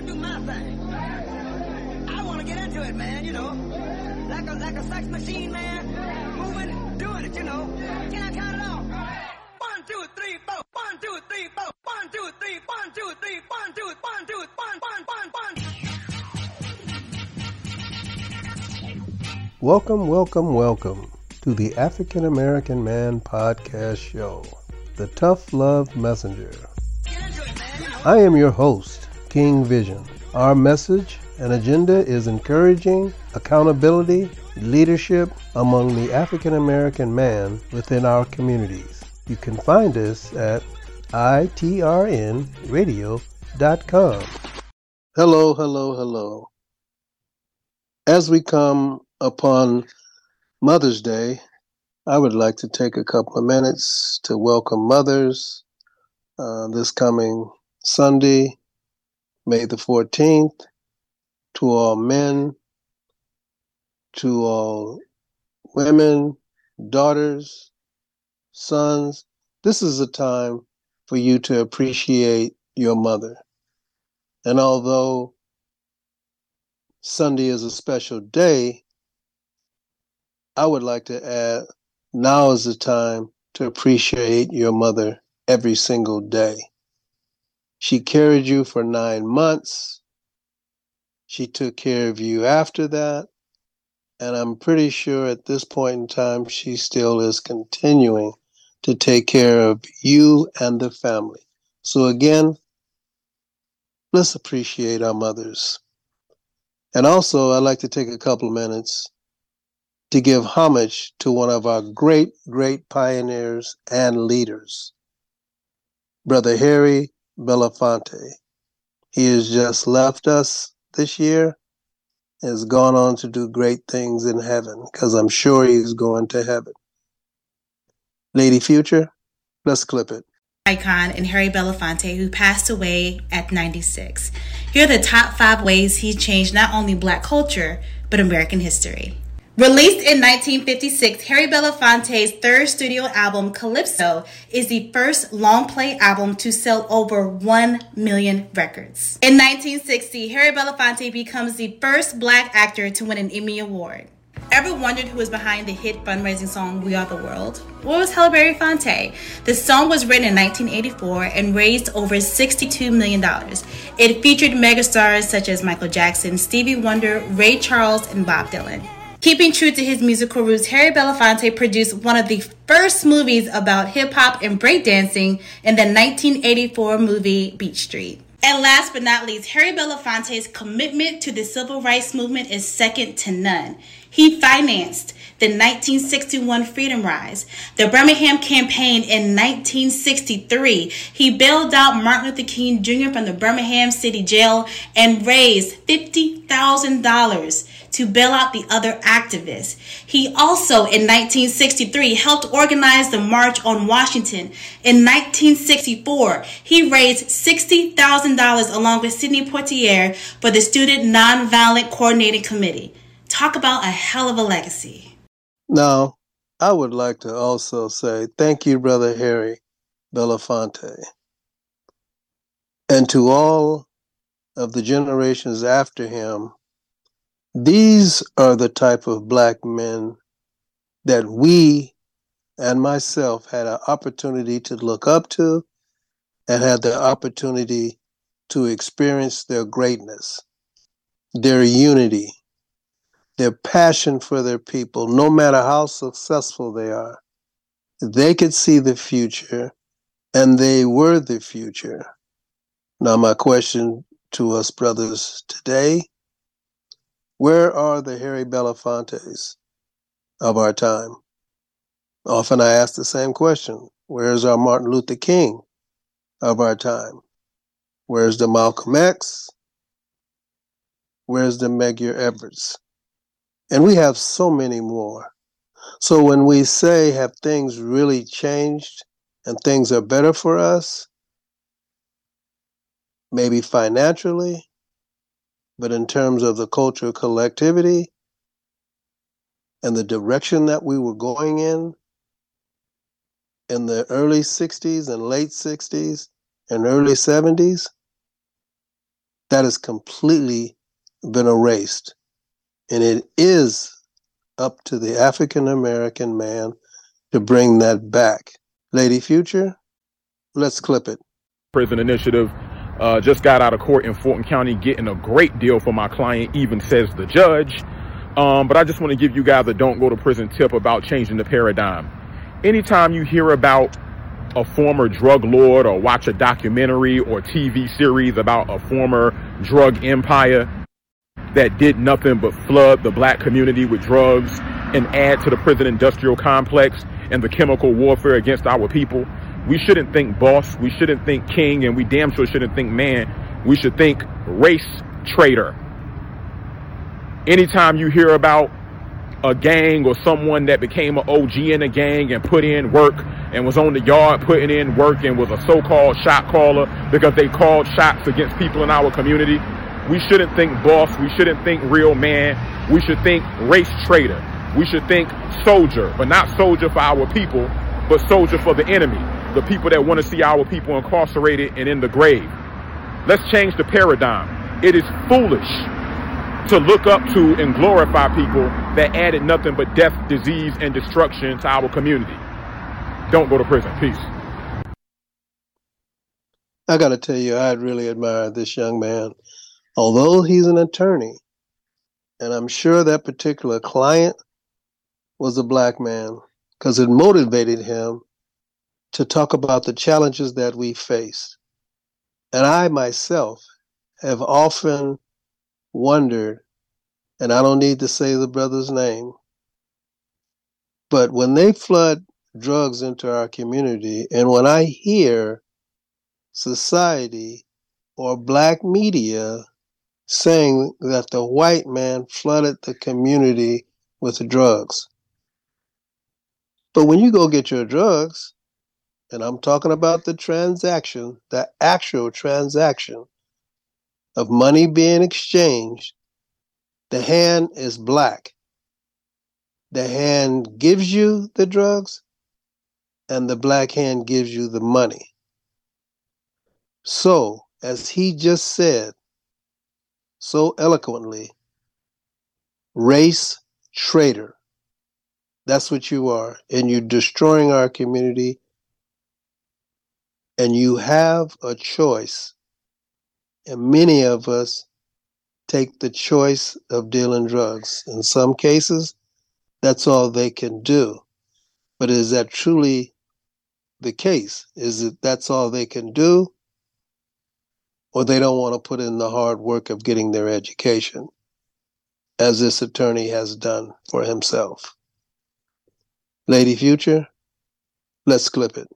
and do my thing. I want to get into it, man, you know. Like a, like a sex machine, man. Moving, doing it, you know. Can I count it off? One, two, three, four. One, two, three, four. One, two, three, one, two, three, one, two, one, two, one, one, one, one. Welcome, welcome, welcome to the African American Man Podcast Show, The Tuff Luv Messenger. I am your host, King Vihzen. Our message and agenda is encouraging accountability, leadership among the African American man within our communities. You can find us at itrnradio.com. Hello, hello, hello. As we come upon Mother's Day, I would like to take a couple of minutes to welcome mothers uh, this coming Sunday, May the 14th, to all men, to all women, daughters, sons. This is a time for you to appreciate your mother. And although Sunday is a special day, I would like to add now is the time to appreciate your mother every single day. She carried you for nine months. She took care of you after that. And I'm pretty sure at this point in time, she still is continuing to take care of you and the family. So, again, let's appreciate our mothers. And also, I'd like to take a couple minutes to give homage to one of our great, great pioneers and leaders, Brother Harry Belafonte. He has just left us this year, has gone on to do great things in heaven, because I'm sure he's going to heaven. Lady Future, let's clip it. Icon and Harry Belafonte, who passed away at 96. Here are the top five ways he changed not only black culture, but American history. Released in 1956, Harry Belafonte's third studio album, Calypso, is the first long play album to sell over 1 million records. In 1960, Harry Belafonte becomes the first black actor to win an Emmy Award. Ever wondered who was behind the hit fundraising song We Are the World? Well, was Harry Belafonte. The song was written in 1984 and raised over $62 million. It featured megastars such as Michael Jackson, Stevie Wonder, Ray Charles, and Bob Dylan. Keeping true to his musical roots, Harry Belafonte produced one of the first movies about hip hop and breakdancing in the 1984 movie Beat Street. And last but not least, Harry Belafonte's commitment to the civil rights movement is second to none. He financed the 1961 Freedom Rides, the Birmingham Campaign in 1963. He bailed out Martin Luther King Jr. from the Birmingham City Jail and raised $50,000 to bail out the other activists. He also, in 1963, helped organize the March on Washington. In 1964, he raised $60,000 along with Sidney Poitier for the Student Nonviolent Coordinating Committee. Talk about a hell of a legacy. Now, I would like to also say thank you, Brother Harry Belafonte. And to all of the generations after him these are the type of black men that we and myself had an opportunity to look up to and had the opportunity to experience their greatness, their unity, their passion for their people, no matter how successful they are. They could see the future and they were the future. Now, my question to us brothers today where are the Harry Belafontes of our time? Often I ask the same question Where's our Martin Luther King of our time? Where's the Malcolm X? Where's the Medgar Evers? And we have so many more. So when we say, have things really changed and things are better for us, maybe financially, but in terms of the cultural collectivity and the direction that we were going in in the early 60s and late 60s and early 70s, that has completely been erased. And it is up to the African American man to bring that back. Lady Future, let's clip it. Prison Initiative uh, just got out of court in Fulton County getting a great deal for my client, even says the judge. Um, but I just want to give you guys a don't go to prison tip about changing the paradigm. Anytime you hear about a former drug lord or watch a documentary or TV series about a former drug empire that did nothing but flood the black community with drugs and add to the prison industrial complex and the chemical warfare against our people. We shouldn't think boss, we shouldn't think king, and we damn sure shouldn't think man. We should think race traitor. Anytime you hear about a gang or someone that became an OG in a gang and put in work and was on the yard putting in work and was a so-called shot caller because they called shots against people in our community. We shouldn't think boss. We shouldn't think real man. We should think race traitor. We should think soldier, but not soldier for our people, but soldier for the enemy, the people that want to see our people incarcerated and in the grave. Let's change the paradigm. It is foolish to look up to and glorify people that added nothing but death, disease, and destruction to our community. Don't go to prison. Peace. I got to tell you, I really admire this young man. Although he's an attorney, and I'm sure that particular client was a black man because it motivated him to talk about the challenges that we face. And I myself have often wondered, and I don't need to say the brother's name, but when they flood drugs into our community, and when I hear society or black media saying that the white man flooded the community with drugs. But when you go get your drugs, and I'm talking about the transaction, the actual transaction, of money being exchanged, the hand is black. The hand gives you the drugs, and the black hand gives you the money. So, as he just said so eloquently, race traitor. That's what you are. And you're destroying our community. And you have a choice and many of us take the choice of dealing drugs. In some cases, that's all they can do. But is that truly the case? Is it that's all they can do? Or they don't want to put in the hard work of getting their education, as this attorney has done for himself. Lady Future, let's clip it.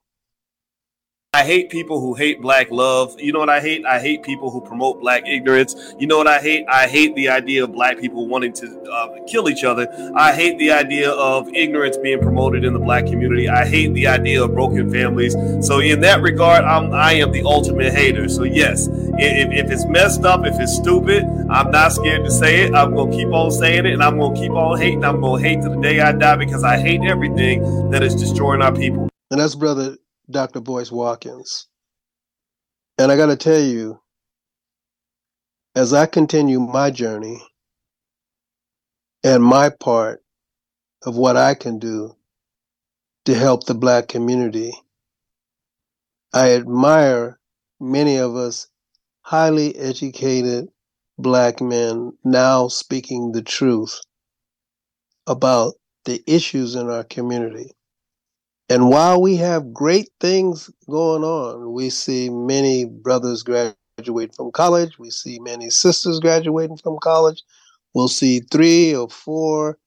I hate people who hate black love. You know what I hate? I hate people who promote black ignorance. You know what I hate? I hate the idea of black people wanting to uh, kill each other. I hate the idea of ignorance being promoted in the black community. I hate the idea of broken families. So in that regard, I'm I am the ultimate hater. So yes, if, if it's messed up, if it's stupid, I'm not scared to say it. I'm gonna keep on saying it, and I'm gonna keep on hating. I'm gonna hate to the day I die because I hate everything that is destroying our people. And that's brother Dr. Boyce Watkins. And I got to tell you, as I continue my journey and my part of what I can do to help the Black community, I admire many of us highly educated Black men now speaking the truth about the issues in our community. And while we have great things going on, we see many brothers graduate from college. We see many sisters graduating from college. We'll see three or four,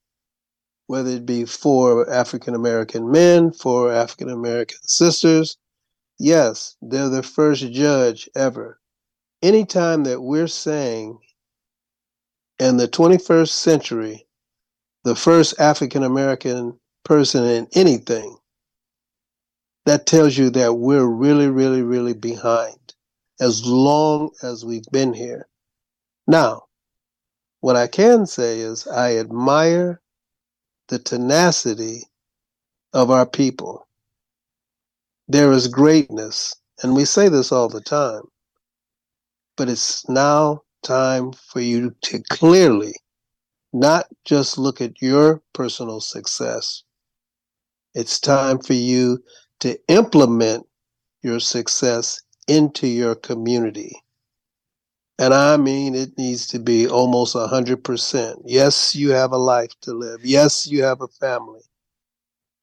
whether it be four African American men, four African American sisters. Yes, they're the first judge ever. Anytime that we're saying in the 21st century, the first African American person in anything, that tells you that we're really, really, really behind as long as we've been here. Now, what I can say is I admire the tenacity of our people. There is greatness, and we say this all the time. But it's now time for you to clearly not just look at your personal success. It's time for you to implement your success into your community. And I mean, it needs to be almost 100%. Yes, you have a life to live. Yes, you have a family.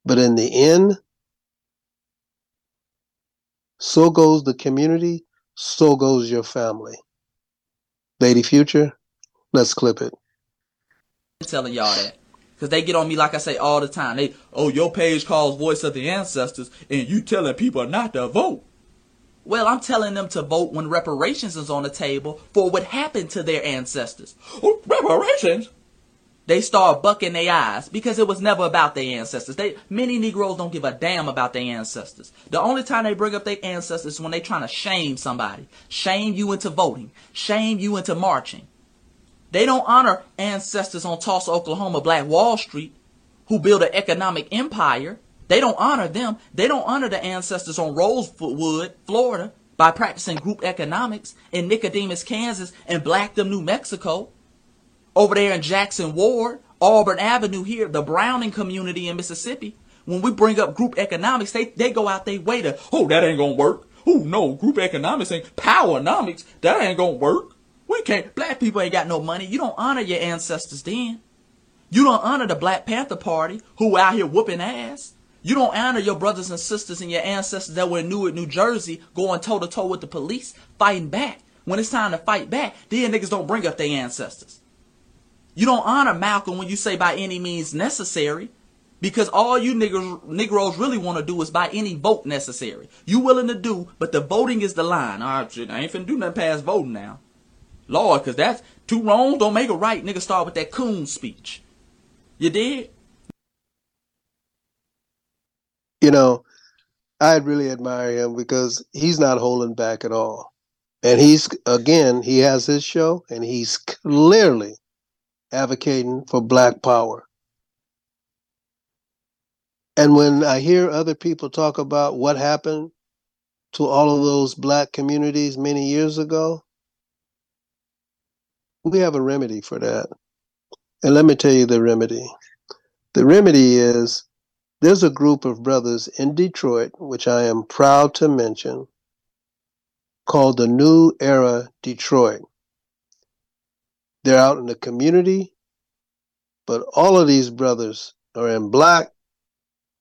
But in the end, so goes the community, so goes your family. Lady Future, let's clip it. I'm telling y'all that. Because they get on me, like I say, all the time. They, oh, your page calls Voice of the Ancestors, and you telling people not to vote. Well, I'm telling them to vote when reparations is on the table for what happened to their ancestors. Oh, reparations? They start bucking their eyes because it was never about their ancestors. They many Negroes don't give a damn about their ancestors. The only time they bring up their ancestors is when they trying to shame somebody, shame you into voting, shame you into marching. They don't honor ancestors on Tulsa, Oklahoma, Black Wall Street, who built an economic empire. They don't honor them. They don't honor the ancestors on Rosewood, Florida, by practicing group economics in Nicodemus, Kansas, and Blackdom, New Mexico over there in Jackson Ward, Auburn Avenue here, the Browning community in Mississippi, when we bring up group economics, they, they go out their way to, oh, that ain't gonna work. Oh, no, group economics ain't powernomics. That ain't gonna work. We can't, black people ain't got no money. You don't honor your ancestors then. You don't honor the Black Panther Party who out here whooping ass. You don't honor your brothers and sisters and your ancestors that were in Newark, New Jersey, going toe to toe with the police, fighting back. When it's time to fight back, then niggas don't bring up their ancestors. You don't honor Malcolm when you say by any means necessary. Because all you niggers, Negroes really want to do is by any vote necessary. You willing to do, but the voting is the line. All right, I ain't finna do nothing past voting now. Lord, because that's two wrongs don't make a right. Nigga start with that coon speech. You did? You know, I really admire him because he's not holding back at all. And he's, again, he has his show and he's clearly advocating for black power. And when I hear other people talk about what happened to all of those black communities many years ago, we have a remedy for that. And let me tell you the remedy. The remedy is there's a group of brothers in Detroit, which I am proud to mention, called the New Era Detroit. They're out in the community, but all of these brothers are in black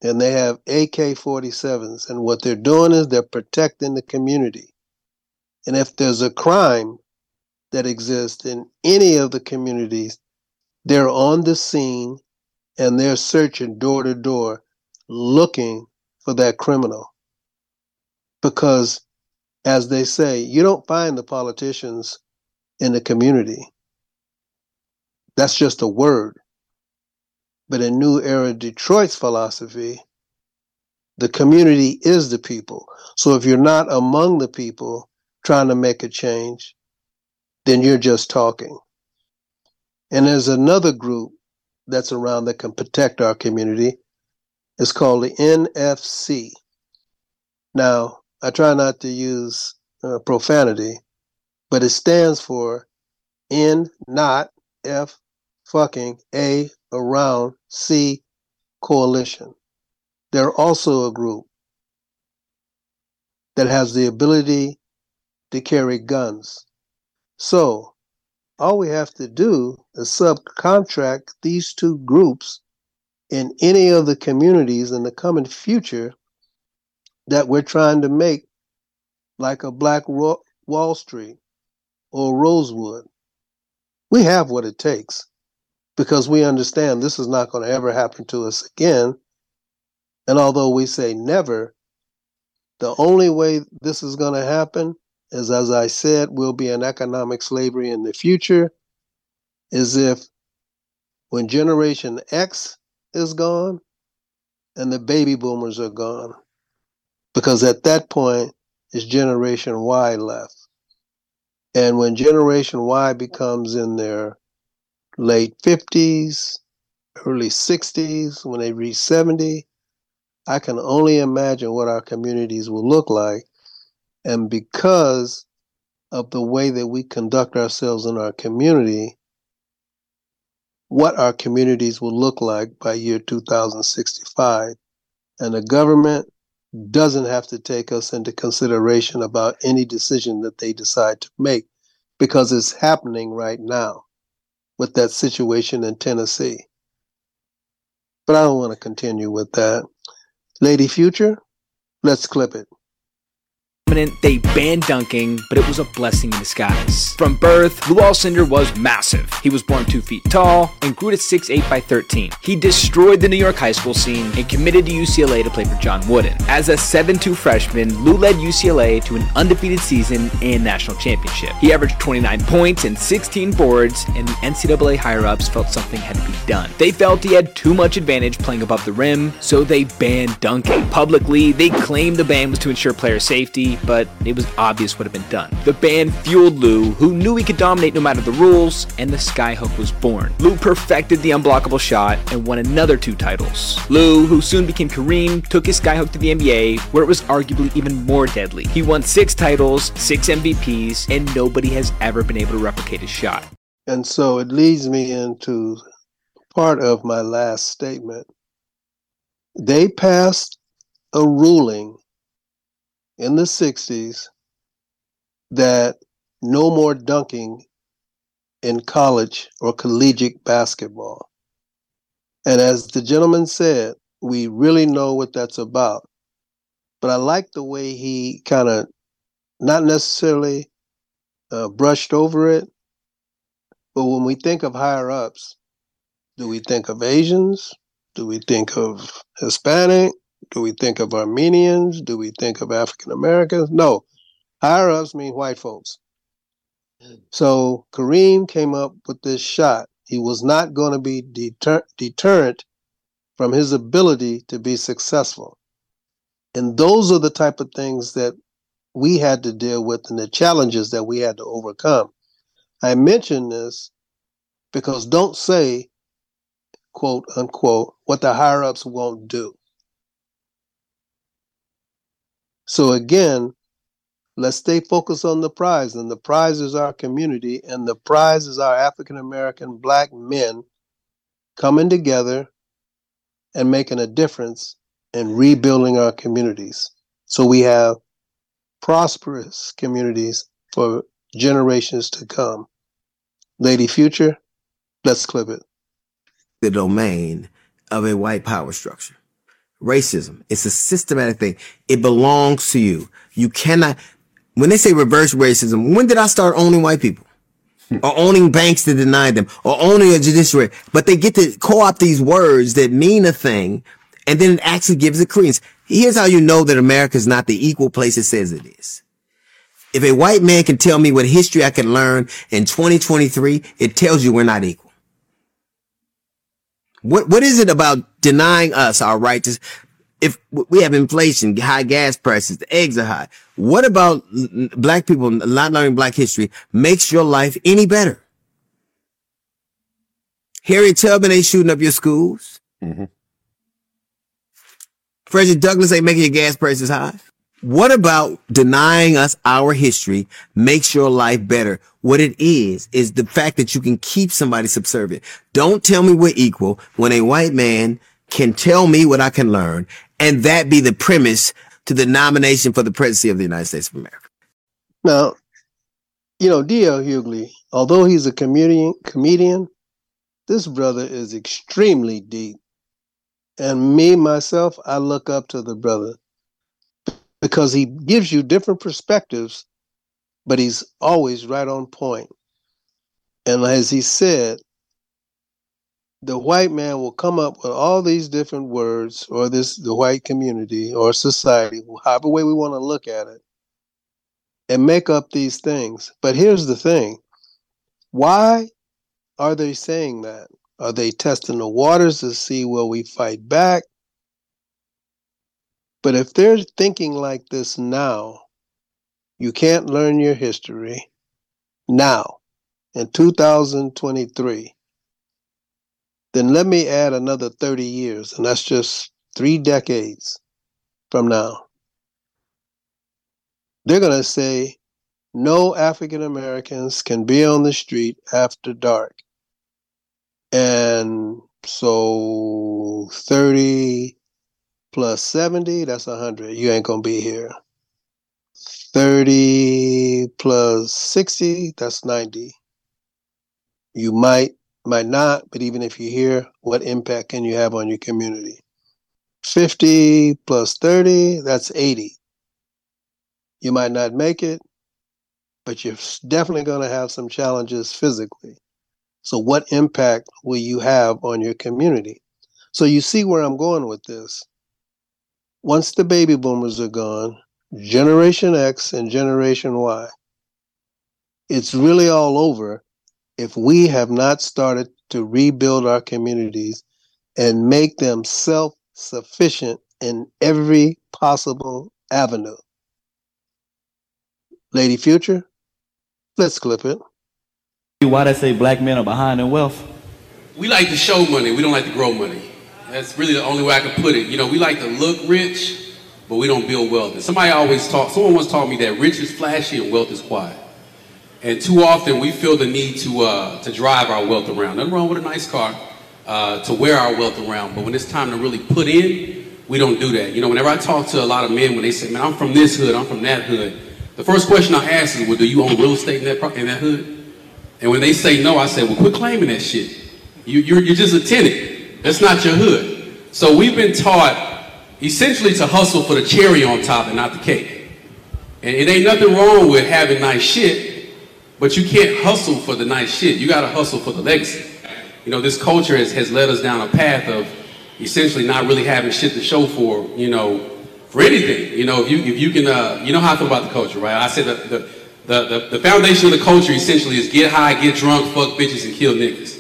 and they have AK 47s. And what they're doing is they're protecting the community. And if there's a crime that exists in any of the communities, they're on the scene and they're searching door to door looking for that criminal. Because, as they say, you don't find the politicians in the community. That's just a word. But in New Era Detroit's philosophy, the community is the people. So if you're not among the people trying to make a change, then you're just talking. And there's another group that's around that can protect our community. It's called the NFC. Now, I try not to use uh, profanity, but it stands for N, not F, fucking A, around C coalition. They're also a group that has the ability to carry guns. So all we have to do is subcontract these two groups in any of the communities in the coming future that we're trying to make like a Black Wall Street or Rosewood. We have what it takes because we understand this is not going to ever happen to us again. And although we say never, the only way this is going to happen is, as I said, will be an economic slavery in the future, is if when Generation X is gone and the baby boomers are gone. Because at that point, it's Generation Y left. And when Generation Y becomes in their late 50s, early 60s, when they reach 70, I can only imagine what our communities will look like. And because of the way that we conduct ourselves in our community, what our communities will look like by year 2065. And the government doesn't have to take us into consideration about any decision that they decide to make because it's happening right now with that situation in Tennessee. But I don't want to continue with that. Lady Future, let's clip it they banned dunking, but it was a blessing in disguise. From birth, Lew Alcindor was massive. He was born 2 feet tall and grew to 6'8 by 13. He destroyed the New York high school scene and committed to UCLA to play for John Wooden. As a 7'2 freshman, Lew led UCLA to an undefeated season and national championship. He averaged 29 points and 16 boards, and the NCAA higher ups felt something had to be done. They felt he had too much advantage playing above the rim, so they banned dunking. Publicly, they claimed the ban was to ensure player safety, but it was obvious what had been done. The band fueled Lew, who knew he could dominate no matter the rules, and the skyhook was born. Lew perfected the unblockable shot and won another two titles. Lew, who soon became Kareem, took his skyhook to the NBA, where it was arguably even more deadly. He won six titles, six MVPs, and nobody has ever been able to replicate his shot. And so it leads me into part of my last statement. They passed a ruling in the 60s that no more dunking in college or collegiate basketball. And as the gentleman said, we really know what that's about. But I like the way he kind of not necessarily uh, brushed over it, but when we think of higher ups, do we think of Asians? Do we think of Hispanic? Do we think of Armenians? Do we think of African Americans? No. Ups mean white folks. So Kareem came up with this shot. He was not going to be deter- deterrent from his ability to be successful. And those are the type of things that we had to deal with and the challenges that we had to overcome. I mention this because don't say, quote unquote, what the higher ups won't do. So again, let's stay focused on the prize, and the prize is our community, and the prize is our African American black men coming together and making a difference and rebuilding our communities. So we have prosperous communities for generations to come. Lady Future, let's clip it. The domain of a white power structure racism. It's a systematic thing. It belongs to you. You cannot, when they say reverse racism, when did I start owning white people? or owning banks to deny them, or owning a judiciary. But they get to co-opt these words that mean a thing, and then it actually gives it credence. Here's how you know that America is not the equal place it says it is. If a white man can tell me what history I can learn in 2023, it tells you we're not equal. What what is it about denying us our right to? If we have inflation, high gas prices, the eggs are high. What about black people not learning black history makes your life any better? Harriet Tubman ain't shooting up your schools. Mm-hmm. Frederick Douglass ain't making your gas prices high. What about denying us our history makes your life better? What it is, is the fact that you can keep somebody subservient. Don't tell me we're equal when a white man can tell me what I can learn and that be the premise to the nomination for the presidency of the United States of America. Now, you know, D.L. Hughley, although he's a comedian, comedian, this brother is extremely deep. And me, myself, I look up to the brother because he gives you different perspectives, but he's always right on point. And as he said, the white man will come up with all these different words, or this the white community or society, however way we want to look at it, and make up these things. But here's the thing: why are they saying that? Are they testing the waters to see will we fight back? But if they're thinking like this now, you can't learn your history now in 2023. Then let me add another 30 years, and that's just three decades from now. They're going to say no African Americans can be on the street after dark. And so 30 plus 70, that's 100. You ain't going to be here. 30 plus 60, that's 90. You might, might not, but even if you're here, what impact can you have on your community? 50 plus 30, that's 80. You might not make it, but you're definitely going to have some challenges physically. So, what impact will you have on your community? So, you see where I'm going with this. Once the baby boomers are gone, Generation X and Generation Y, it's really all over if we have not started to rebuild our communities and make them self sufficient in every possible avenue. Lady Future, let's clip it. Why they say black men are behind in wealth? We like to show money. We don't like to grow money. That's really the only way I can put it. You know, we like to look rich, but we don't build wealth. And somebody always taught, someone once taught me that rich is flashy and wealth is quiet. And too often we feel the need to uh, to drive our wealth around. Nothing wrong with a nice car, uh, to wear our wealth around. But when it's time to really put in, we don't do that. You know, whenever I talk to a lot of men, when they say, "Man, I'm from this hood, I'm from that hood," the first question I ask is, "Well, do you own real estate in that in that hood?" And when they say no, I say, "Well, quit claiming that shit. You, you're you're just a tenant. That's not your hood." So we've been taught essentially to hustle for the cherry on top and not the cake. And it ain't nothing wrong with having nice shit. But you can't hustle for the nice shit. You got to hustle for the legacy. You know, this culture has, has led us down a path of essentially not really having shit to show for, you know, for anything. You know, if you if you can, uh, you know how I feel about the culture, right? I said the the, the, the foundation of the culture essentially is get high, get drunk, fuck bitches, and kill niggas.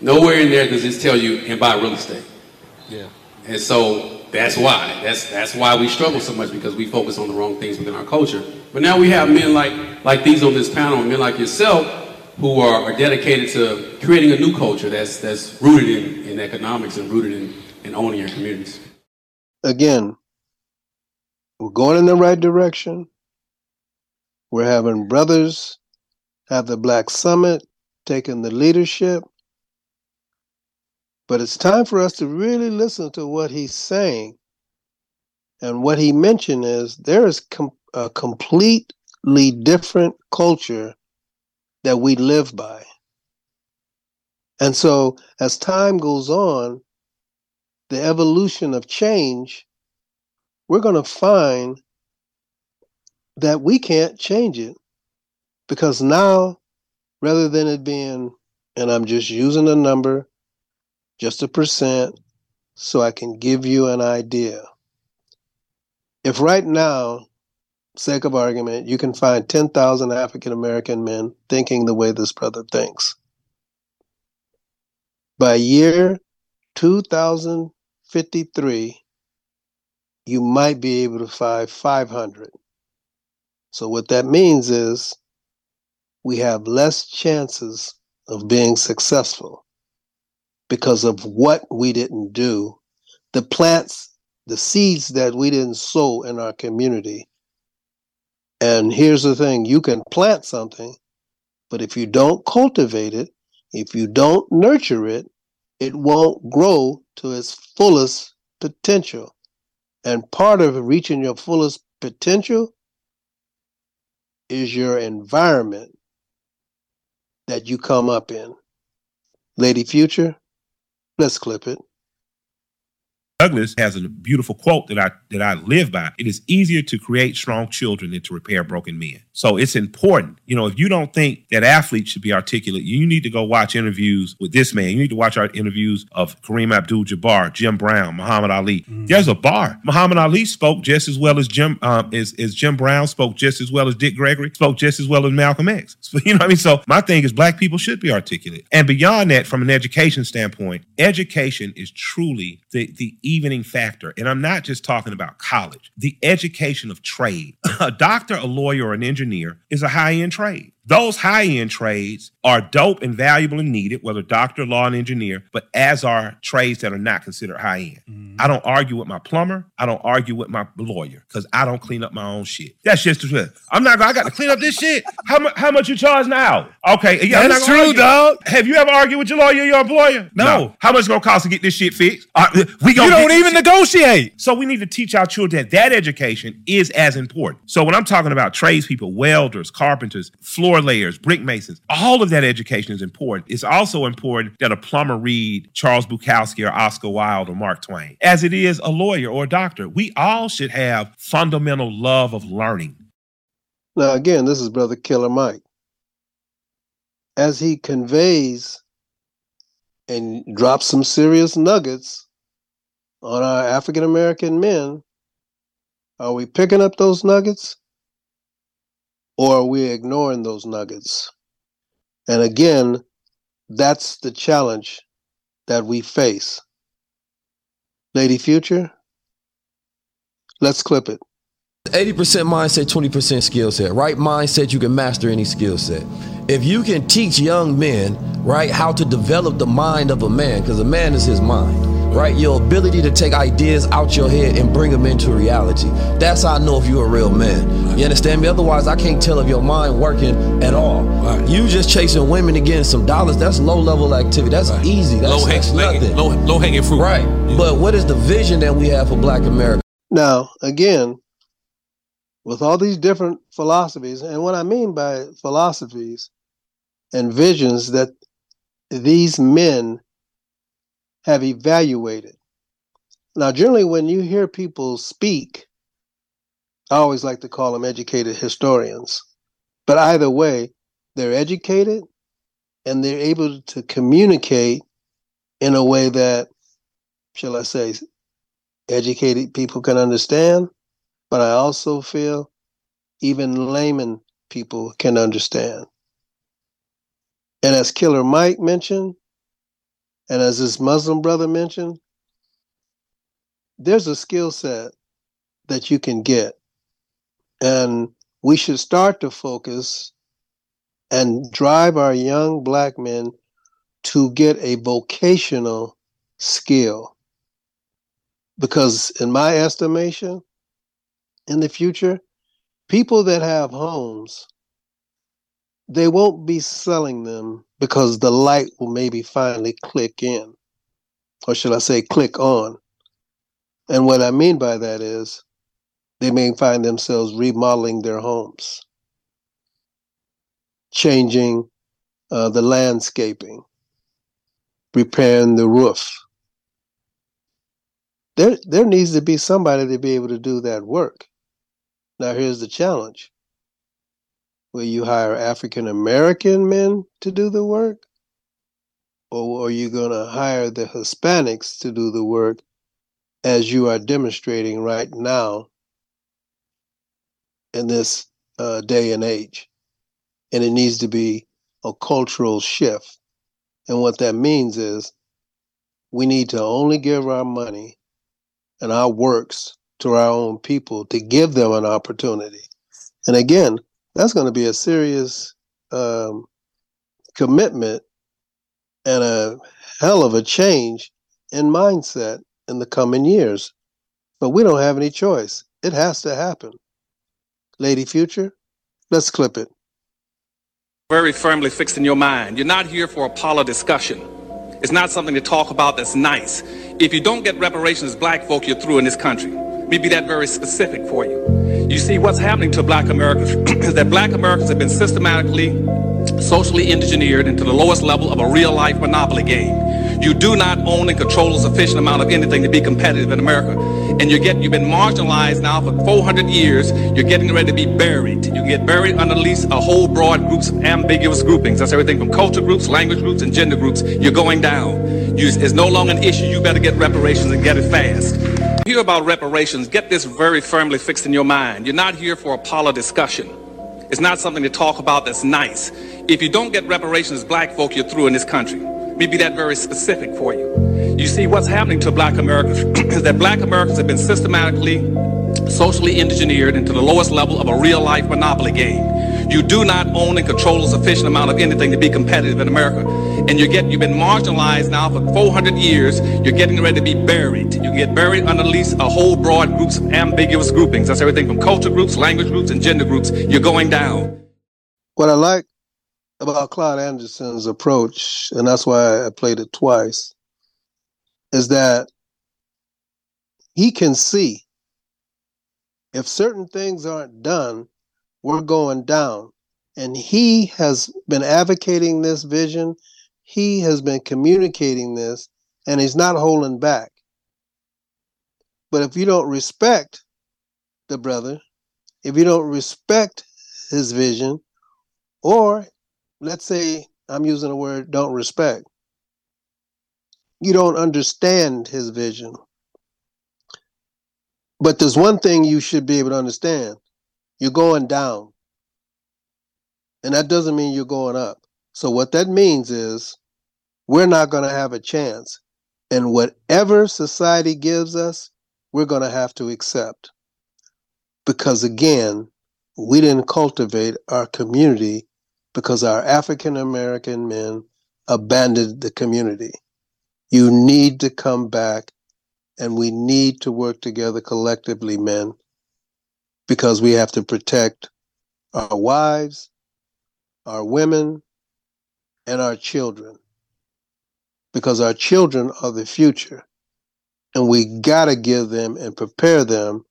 Nowhere in there does this tell you and buy real estate. Yeah. And so that's why. That's that's why we struggle so much because we focus on the wrong things within our culture. But now we have men like like these on this panel, men like yourself, who are, are dedicated to creating a new culture that's that's rooted in, in economics and rooted in, in owning your communities. Again, we're going in the right direction. We're having brothers have the Black Summit, taking the leadership. But it's time for us to really listen to what he's saying. And what he mentioned is there is com- a completely different culture that we live by. And so as time goes on, the evolution of change, we're going to find that we can't change it because now, rather than it being, and I'm just using a number, just a percent, so I can give you an idea. If right now, sake of argument, you can find 10,000 African American men thinking the way this brother thinks. By year 2053, you might be able to find 500. So, what that means is we have less chances of being successful because of what we didn't do. The plants, the seeds that we didn't sow in our community. And here's the thing you can plant something, but if you don't cultivate it, if you don't nurture it, it won't grow to its fullest potential. And part of reaching your fullest potential is your environment that you come up in. Lady Future, let's clip it. Douglass has a beautiful quote that I that I live by. It is easier to create strong children than to repair broken men. So it's important. You know, if you don't think that athletes should be articulate, you need to go watch interviews with this man. You need to watch our interviews of Kareem Abdul-Jabbar, Jim Brown, Muhammad Ali. Mm-hmm. There's a bar. Muhammad Ali spoke just as well as Jim um, as, as Jim Brown spoke just as well as Dick Gregory spoke just as well as Malcolm X. So, you know what I mean? So my thing is black people should be articulate. And beyond that, from an education standpoint, education is truly the the evening factor. And I'm not just talking about college, the education of trade. a doctor, a lawyer, or an engineer is a high end trade Those high end trades are dope and valuable and needed, whether doctor, law, and engineer, but as are trades that are not considered high end. I don't argue with my plumber. I don't argue with my lawyer because I don't clean up my own shit. That's just the truth. I'm not. I got to clean up this shit. How much? How much you charge now? Okay, yeah, That's true, argue. dog. Have you ever argued with your lawyer, your employer? No. How much it's gonna cost to get this shit fixed? Uh, we You gonna don't even negotiate. so we need to teach our children that that education is as important. So when I'm talking about tradespeople, welders, carpenters, floor layers, brick masons, all of that education is important. It's also important that a plumber read Charles Bukowski or Oscar Wilde or Mark Twain, as it is a lawyer or a doctor. We all should have fundamental love of learning. Now, again, this is Brother Killer Mike. As he conveys and drops some serious nuggets on our African American men, are we picking up those nuggets or are we ignoring those nuggets? And again, that's the challenge that we face. Lady Future, let's clip it. 80% mindset, 20% skill set. Right mindset, you can master any skill set. If you can teach young men, right, how to develop the mind of a man, because a man is his mind, right? Your ability to take ideas out your head and bring them into reality. That's how I know if you're a real man. You understand me? Otherwise, I can't tell if your mind working at all. You just chasing women and getting some dollars, that's low level activity. That's easy. That's, Low that's low- nothing. low- low hanging fruit. Right. But what is the vision that we have for black America? Now, again, with all these different philosophies, and what I mean by philosophies and visions that these men have evaluated. Now, generally, when you hear people speak, I always like to call them educated historians. But either way, they're educated and they're able to communicate in a way that, shall I say, educated people can understand, but I also feel even layman people can understand. And as Killer Mike mentioned, and as his Muslim brother mentioned, there's a skill set that you can get. And we should start to focus and drive our young black men to get a vocational skill. Because, in my estimation, in the future, people that have homes, they won't be selling them because the light will maybe finally click in, or should I say, click on. And what I mean by that is they may find themselves remodeling their homes, changing uh, the landscaping, repairing the roof. There, there needs to be somebody to be able to do that work. Now, here's the challenge Will you hire African American men to do the work? Or are you going to hire the Hispanics to do the work as you are demonstrating right now in this uh, day and age? And it needs to be a cultural shift. And what that means is we need to only give our money and our works to our own people to give them an opportunity. And again, that's going to be a serious um, commitment and a hell of a change in mindset in the coming years. But we don't have any choice. It has to happen. Lady Future, let's clip it. very firmly fixed in your mind. You're not here for a parlor discussion. It's not something to talk about that's nice. If you don't get reparations, black folk, you're through in this country. Let me be that very specific for you. You see, what's happening to black Americans is that black Americans have been systematically, socially engineered into the lowest level of a real life monopoly game. You do not own and control a sufficient amount of anything to be competitive in America. And you're getting, you've been marginalized now for 400 years. You're getting ready to be buried. You get buried underneath a whole broad groups of ambiguous groupings. That's everything from culture groups, language groups, and gender groups. You're going down. You, it's no longer an issue. You better get reparations and get it fast. Hear about reparations. Get this very firmly fixed in your mind. You're not here for a parlor discussion. It's not something to talk about that's nice. If you don't get reparations, black folk, you're through in this country. Let me be that very specific for you. You see, what's happening to black Americans is that black Americans have been systematically, socially engineered into the lowest level of a real life monopoly game. You do not own and control a sufficient amount of anything to be competitive in America. And you get, you've been marginalized now for 400 years. You're getting ready to be buried. You get buried under at least a whole broad groups of ambiguous groupings. That's everything from culture groups, language groups, and gender groups. You're going down. What I like about Claude Anderson's approach, and that's why I played it twice, is that he can see if certain things aren't done, we're going down. And he has been advocating this vision, he has been communicating this, and he's not holding back. But if you don't respect the brother, if you don't respect his vision, or let's say I'm using the word don't respect, you don't understand his vision. But there's one thing you should be able to understand you're going down. And that doesn't mean you're going up. So, what that means is we're not going to have a chance. And whatever society gives us, we're going to have to accept. Because again, we didn't cultivate our community because our African American men abandoned the community. You need to come back and we need to work together collectively, men, because we have to protect our wives, our women, and our children. Because our children are the future. And we got to give them and prepare them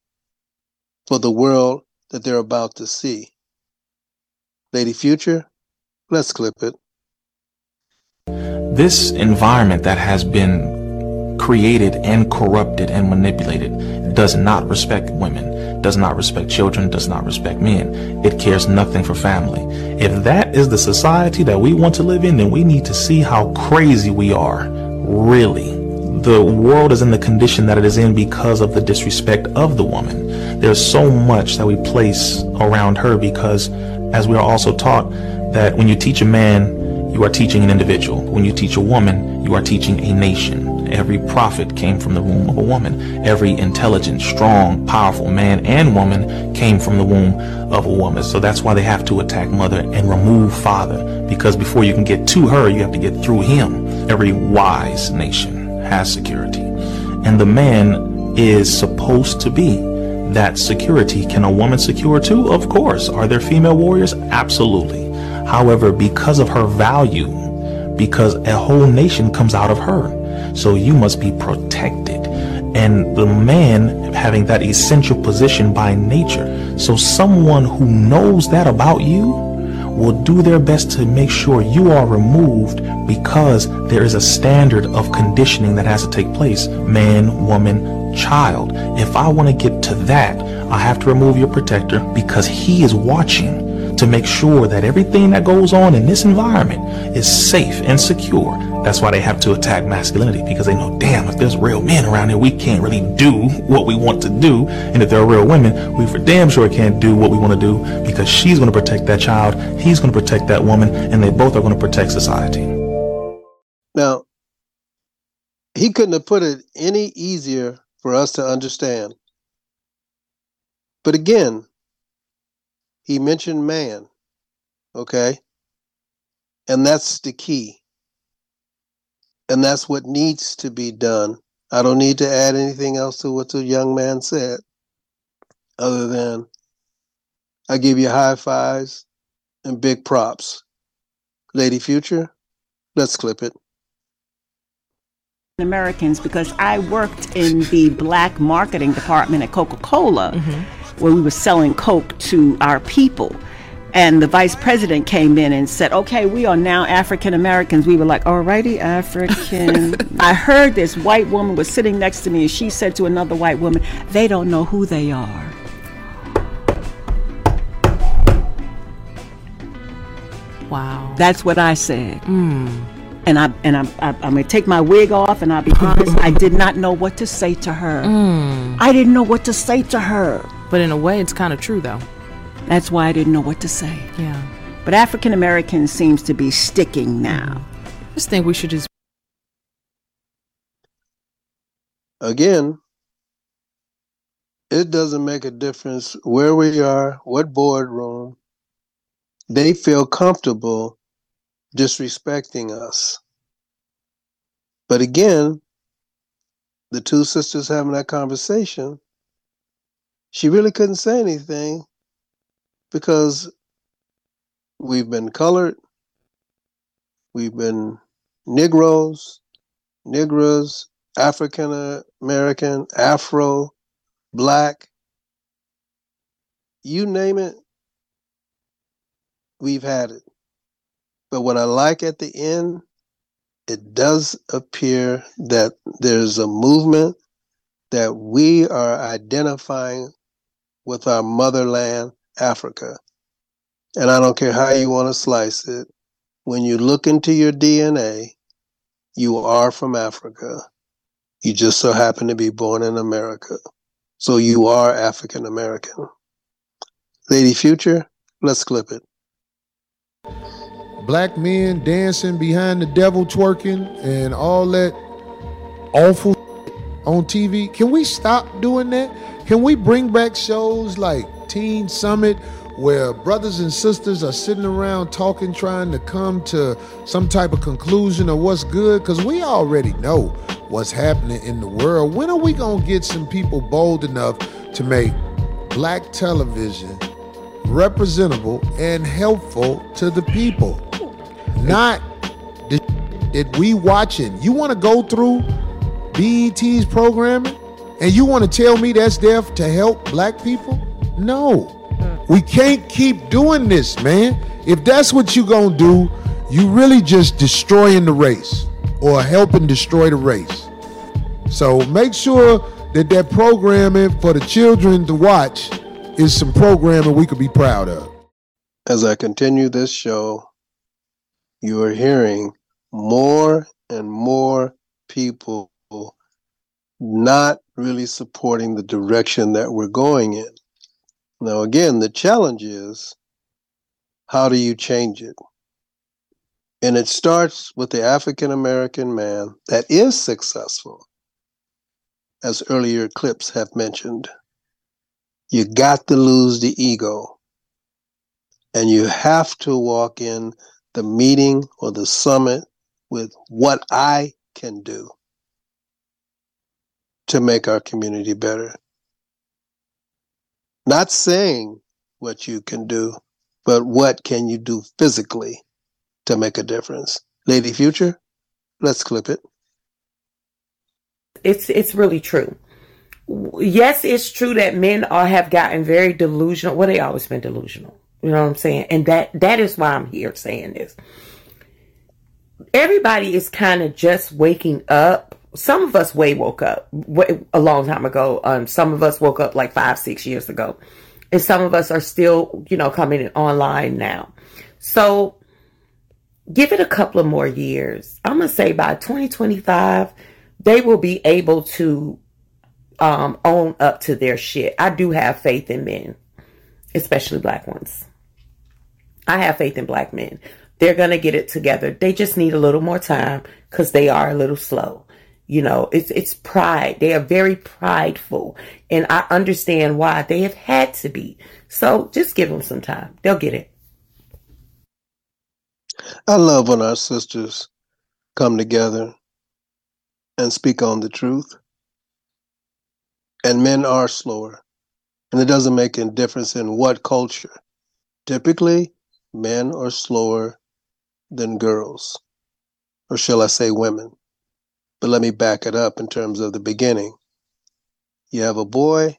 for the world that they're about to see. Lady Future, let's clip it. This environment that has been created and corrupted and manipulated does not respect women, does not respect children, does not respect men. It cares nothing for family. If that is the society that we want to live in, then we need to see how crazy we are. Really. The world is in the condition that it is in because of the disrespect of the woman. There's so much that we place around her because, as we are also taught, that when you teach a man, you are teaching an individual. When you teach a woman, you are teaching a nation. Every prophet came from the womb of a woman. Every intelligent, strong, powerful man and woman came from the womb of a woman. So that's why they have to attack mother and remove father. Because before you can get to her, you have to get through him. Every wise nation has security. And the man is supposed to be that security. Can a woman secure too? Of course. Are there female warriors? Absolutely. However, because of her value, because a whole nation comes out of her. So you must be protected. And the man having that essential position by nature. So someone who knows that about you will do their best to make sure you are removed because there is a standard of conditioning that has to take place. Man, woman, child. If I want to get to that, I have to remove your protector because he is watching to make sure that everything that goes on in this environment is safe and secure. That's why they have to attack masculinity because they know, damn, if there's real men around here, we can't really do what we want to do. And if there are real women, we for damn sure can't do what we want to do because she's going to protect that child, he's going to protect that woman, and they both are going to protect society. Now, he couldn't have put it any easier for us to understand. But again, he mentioned man, okay? And that's the key. And that's what needs to be done. I don't need to add anything else to what the young man said, other than I give you high fives and big props. Lady Future, let's clip it. Americans because I worked in the black marketing department at Coca Cola. Mm-hmm where we were selling Coke to our people. And the vice president came in and said, Okay, we are now African Americans. We were like, Alrighty, African. I heard this white woman was sitting next to me and she said to another white woman, They don't know who they are. Wow. That's what I said. Mm. And I and I, I, I'm gonna take my wig off, and I'll be honest. I did not know what to say to her. Mm. I didn't know what to say to her. But in a way, it's kind of true, though. That's why I didn't know what to say. Yeah. But African American seems to be sticking now. I just think we should just. Again, it doesn't make a difference where we are, what boardroom, they feel comfortable disrespecting us. But again, the two sisters having that conversation, she really couldn't say anything because we've been colored, we've been Negroes, Negras, African American, Afro, Black, you name it, we've had it. But what I like at the end, it does appear that there's a movement that we are identifying with our motherland, Africa. And I don't care how you want to slice it. When you look into your DNA, you are from Africa. You just so happen to be born in America. So you are African American. Lady Future, let's clip it. Black men dancing behind the devil twerking and all that awful on TV. Can we stop doing that? Can we bring back shows like Teen Summit where brothers and sisters are sitting around talking, trying to come to some type of conclusion of what's good? Because we already know what's happening in the world. When are we going to get some people bold enough to make black television representable and helpful to the people? Not the that we watching. You want to go through BET's programming and you want to tell me that's there to help black people? No. We can't keep doing this, man. If that's what you're going to do, you're really just destroying the race or helping destroy the race. So make sure that that programming for the children to watch is some programming we could be proud of. As I continue this show, you are hearing more and more people not really supporting the direction that we're going in. Now, again, the challenge is how do you change it? And it starts with the African American man that is successful, as earlier clips have mentioned. You got to lose the ego. And you have to walk in the meeting or the summit with what I can do to make our community better. Not saying what you can do, but what can you do physically to make a difference. Lady Future, let's clip it. It's it's really true. Yes, it's true that men are have gotten very delusional. Well, they always been delusional. You know what I'm saying? And that that is why I'm here saying this. Everybody is kind of just waking up. Some of us way woke up a long time ago. Um, some of us woke up like five, six years ago, and some of us are still, you know, coming online now. So give it a couple of more years. I'm gonna say by 2025, they will be able to um, own up to their shit. I do have faith in men, especially black ones. I have faith in black men. They're going to get it together. They just need a little more time because they are a little slow. You know, it's, it's pride. They are very prideful. And I understand why they have had to be. So just give them some time. They'll get it. I love when our sisters come together and speak on the truth. And men are slower. And it doesn't make a difference in what culture. Typically, men are slower than girls, or shall I say women? But let me back it up in terms of the beginning. You have a boy,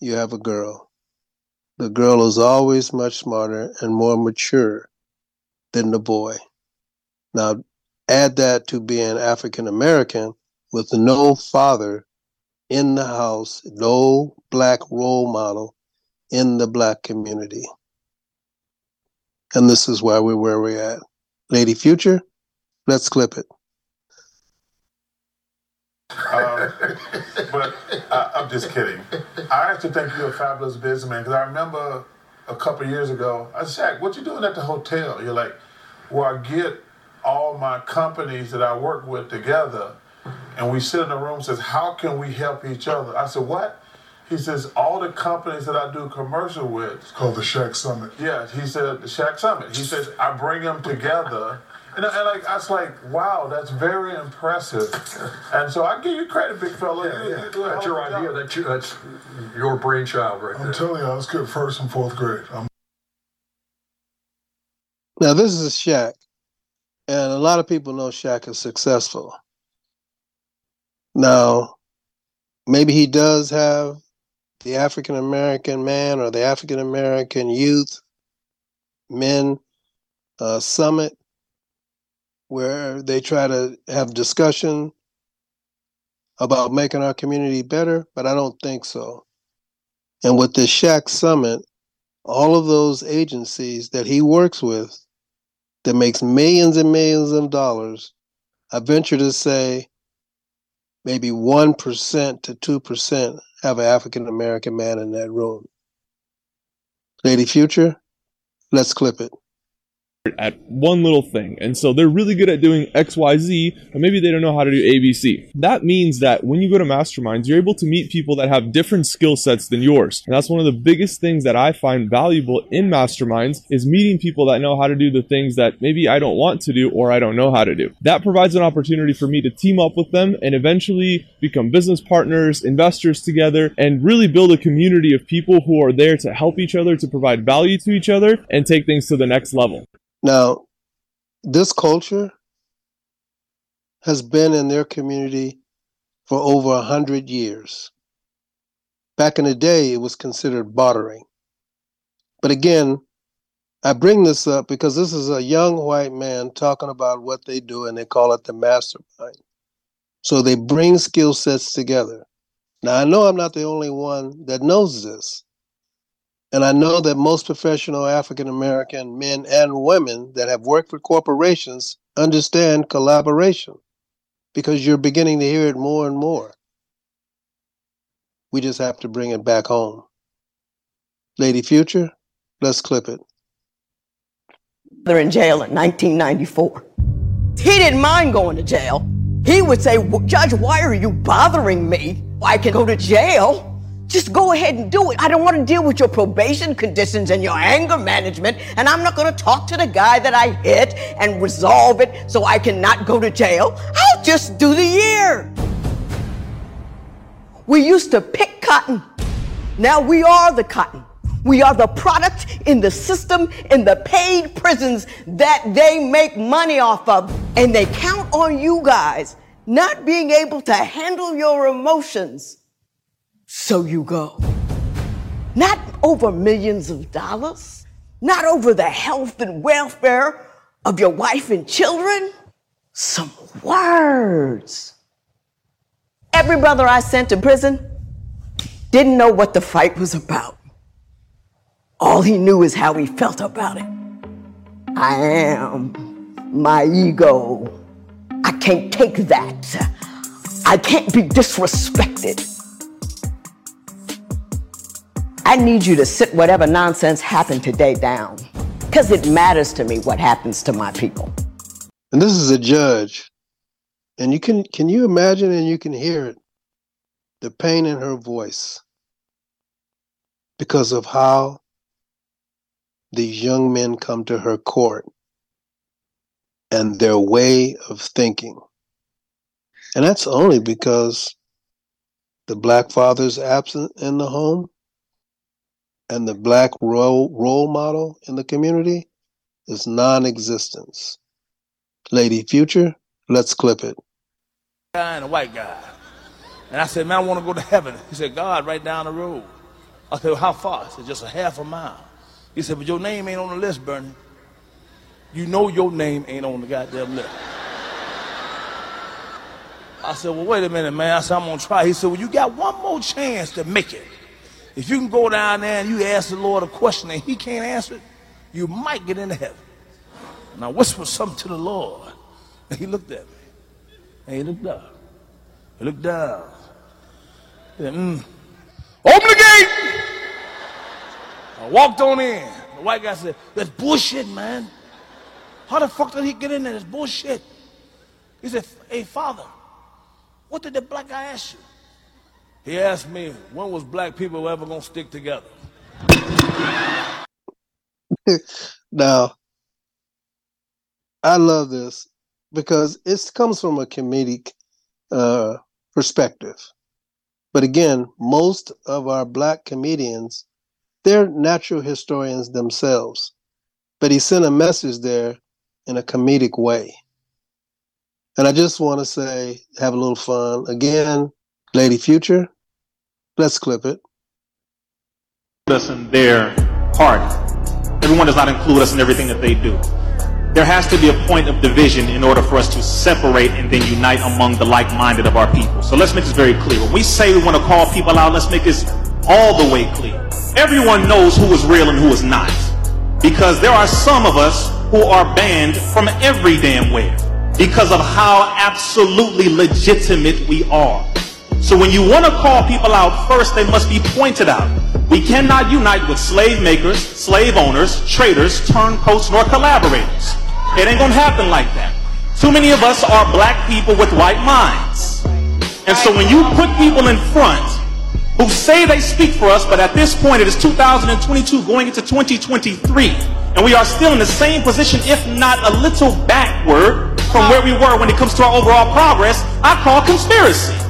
you have a girl. The girl is always much smarter and more mature than the boy. Now, add that to being African American with no father in the house, no black role model in the black community. And this is why we're where we're at. Lady Future, let's clip it. Um, but I, I'm just kidding. I actually think you're a fabulous businessman because I remember a couple years ago, I said, Shaq, what you doing at the hotel? You're like, well, I get all my companies that I work with together and we sit in a room and says, how can we help each other? I said, what? He says all the companies that I do commercial with. It's called the Shaq Summit. Yeah, he said the Shaq Summit. He says I bring them together. And, and like I was like, wow, that's very impressive. And so I give you credit, big fella. Yeah, You- yeah. you That's your idea. job. That you, that's your brainchild right there. I'm there. telling you, I was good first and fourth grade. I'm Now this is Shaq, and a lot of people know Shaq is successful. Now, maybe he does have the African American man or the African American youth men uh, summit where they try to have discussion about making our community better, but I don't think so. And with the Shaq Summit, all of those agencies that he works with that makes millions and millions of dollars, I venture to say maybe 1% to 2% have an African American man in that room. Lady Future, let's clip it. At one little thing. And so they're really good at doing XYZ, but maybe they don't know how to do ABC. That means that when you go to masterminds, you're able to meet people that have different skill sets than yours. And that's one of the biggest things that I find valuable in masterminds is meeting people that know how to do the things that maybe I don't want to do or I don't know how to do. That provides an opportunity for me to team up with them and eventually become business partners, investors together, and really build a community of people who are there to help each other, to provide value to each other, and take things to the next level. Now, this culture has been in their community for over a hundred years. Back in the day, it was considered bartering. But again, I bring this up because this is a young white man talking about what they do, and they call it the mastermind. So they bring skill sets together. Now, I know I'm not the only one that knows this. And I know that most professional African American men and women that have worked for corporations understand collaboration because you're beginning to hear it more and more. We just have to bring it back home. Lady Future, let's clip it. They're in jail in 1994. He didn't mind going to jail. He would say, "W- Judge, why are you bothering me? I can go to jail. Just go ahead and do it. I don't want to deal with your probation conditions and your anger management, and I'm not going to talk to the guy that I hit and resolve it so I cannot go to jail. I'll just do the year. We used to pick cotton. Now we are the cotton. We are the product in the system, in the paid prisons that they make money off of. And they count on you guys not being able to handle your emotions. So you go. Not over millions of dollars, not over the health and welfare of your wife and children. Some words. Every brother I sent to prison didn't know what the fight was about. All he knew is how he felt about it. I am my ego. I can't take that. I can't be disrespected. I need you to sit whatever nonsense happened today down. Because it matters to me what happens to my people. And this is a judge. And you can can you imagine and you can hear it the pain in her voice because of how these young men come to her court and their way of thinking. And that's only because the black father's absent in the home and the black role, role model in the community is non existence. Lady Future, let's clip it. guy and a white guy. And I said, man, I want to go to heaven. He said, God, right down the road. I said, well, how far? He said, just a half a mile. He said, but your name ain't on the list, Bernie. You know your name ain't on the goddamn list. I said, well, wait a minute, man. I said, I'm going to try. He said, well, you got one more chance to make it. If you can go down there and you ask the Lord a question and he can't answer it, you might get into heaven. And I whispered something to the Lord. And he looked at me. And he looked up. He looked down. He said, mm. Open the gate! I walked on in. The white guy said, That's bullshit, man. How the fuck did he get in there? That's bullshit. He said, Hey, father, what did the black guy ask you? He asked me, when was black people ever gonna stick together? now, I love this because it comes from a comedic uh, perspective. But again, most of our black comedians, they're natural historians themselves. But he sent a message there in a comedic way. And I just want to say, have a little fun. Again, Lady Future, let's clip it. us in their party. Everyone does not include us in everything that they do. There has to be a point of division in order for us to separate and then unite among the like-minded of our people. So let's make this very clear. When we say we want to call people out, let's make this all the way clear. Everyone knows who is real and who is not. Because there are some of us who are banned from every damn where because of how absolutely legitimate we are. So when you want to call people out, first they must be pointed out. We cannot unite with slave makers, slave owners, traitors, turncoats, nor collaborators. It ain't gonna happen like that. Too many of us are black people with white minds. And so when you put people in front who say they speak for us, but at this point it is 2022 going into 2023, and we are still in the same position, if not a little backward from where we were when it comes to our overall progress, I call conspiracy.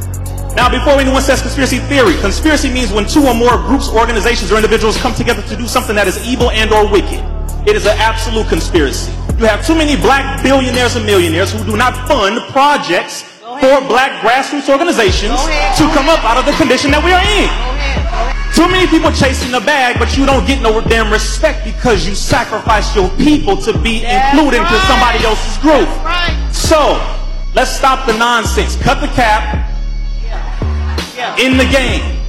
Now, before anyone says conspiracy theory, conspiracy means when two or more groups, organizations, or individuals come together to do something that is evil and or wicked. It is an absolute conspiracy. You have too many black billionaires and millionaires who do not fund projects for black grassroots organizations to come up out of the condition that we are in. Too many people chasing the bag, but you don't get no damn respect because you sacrifice your people to be included into somebody else's group. So, let's stop the nonsense. Cut the cap, in the game.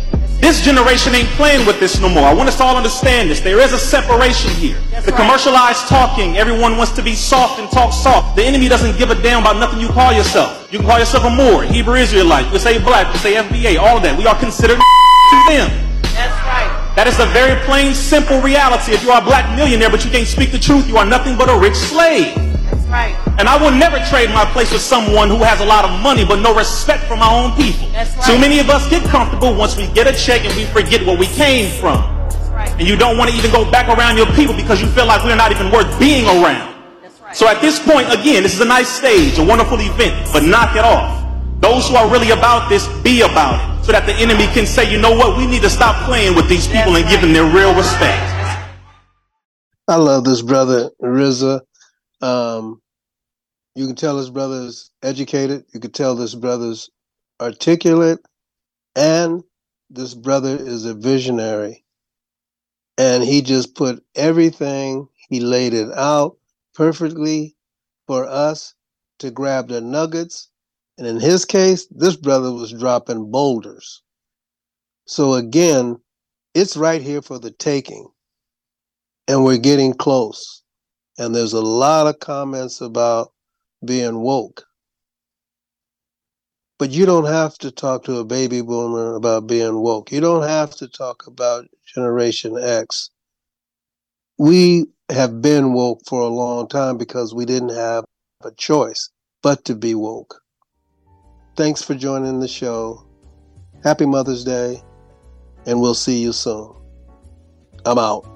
This generation ain't playing with this no more. I want us all to all understand this. There is a separation here. the commercialized talking, everyone wants to be soft and talk soft. The enemy doesn't give a damn about nothing you call yourself. You can call yourself a Moor, Hebrew Israelite, you can say black, you can say FBA, all of that. We are considered to them. That's right. That is a very plain, simple reality. If you are a black millionaire but you can't speak the truth, you are nothing but a rich slave. That's right. And I will never trade my place with someone who has a lot of money but no respect for my own people. That's right. Too many of us get comfortable once we get a check and we forget where we came from. And you don't want to even go back around your people because you feel like we're not even worth being around. So at this point, again, this is a nice stage, a wonderful event, but knock it off. Those who are really about this, be about it. So that the enemy can say, you know what, we need to stop playing with these people and give them their real respect. I love this brother, Rizza. Um, you can tell this brother's educated. You can tell this brother's articulate. And this brother is a visionary. And he just put everything, he laid it out perfectly for us to grab the nuggets. And in his case, this brother was dropping boulders. So again, it's right here for the taking. And we're getting close. And there's a lot of comments about being woke. But you don't have to talk to a baby boomer about being woke. You don't have to talk about Generation X. We have been woke for a long time because we didn't have a choice but to be woke. Thanks for joining the show. Happy Mother's Day, and we'll see you soon. I'm out.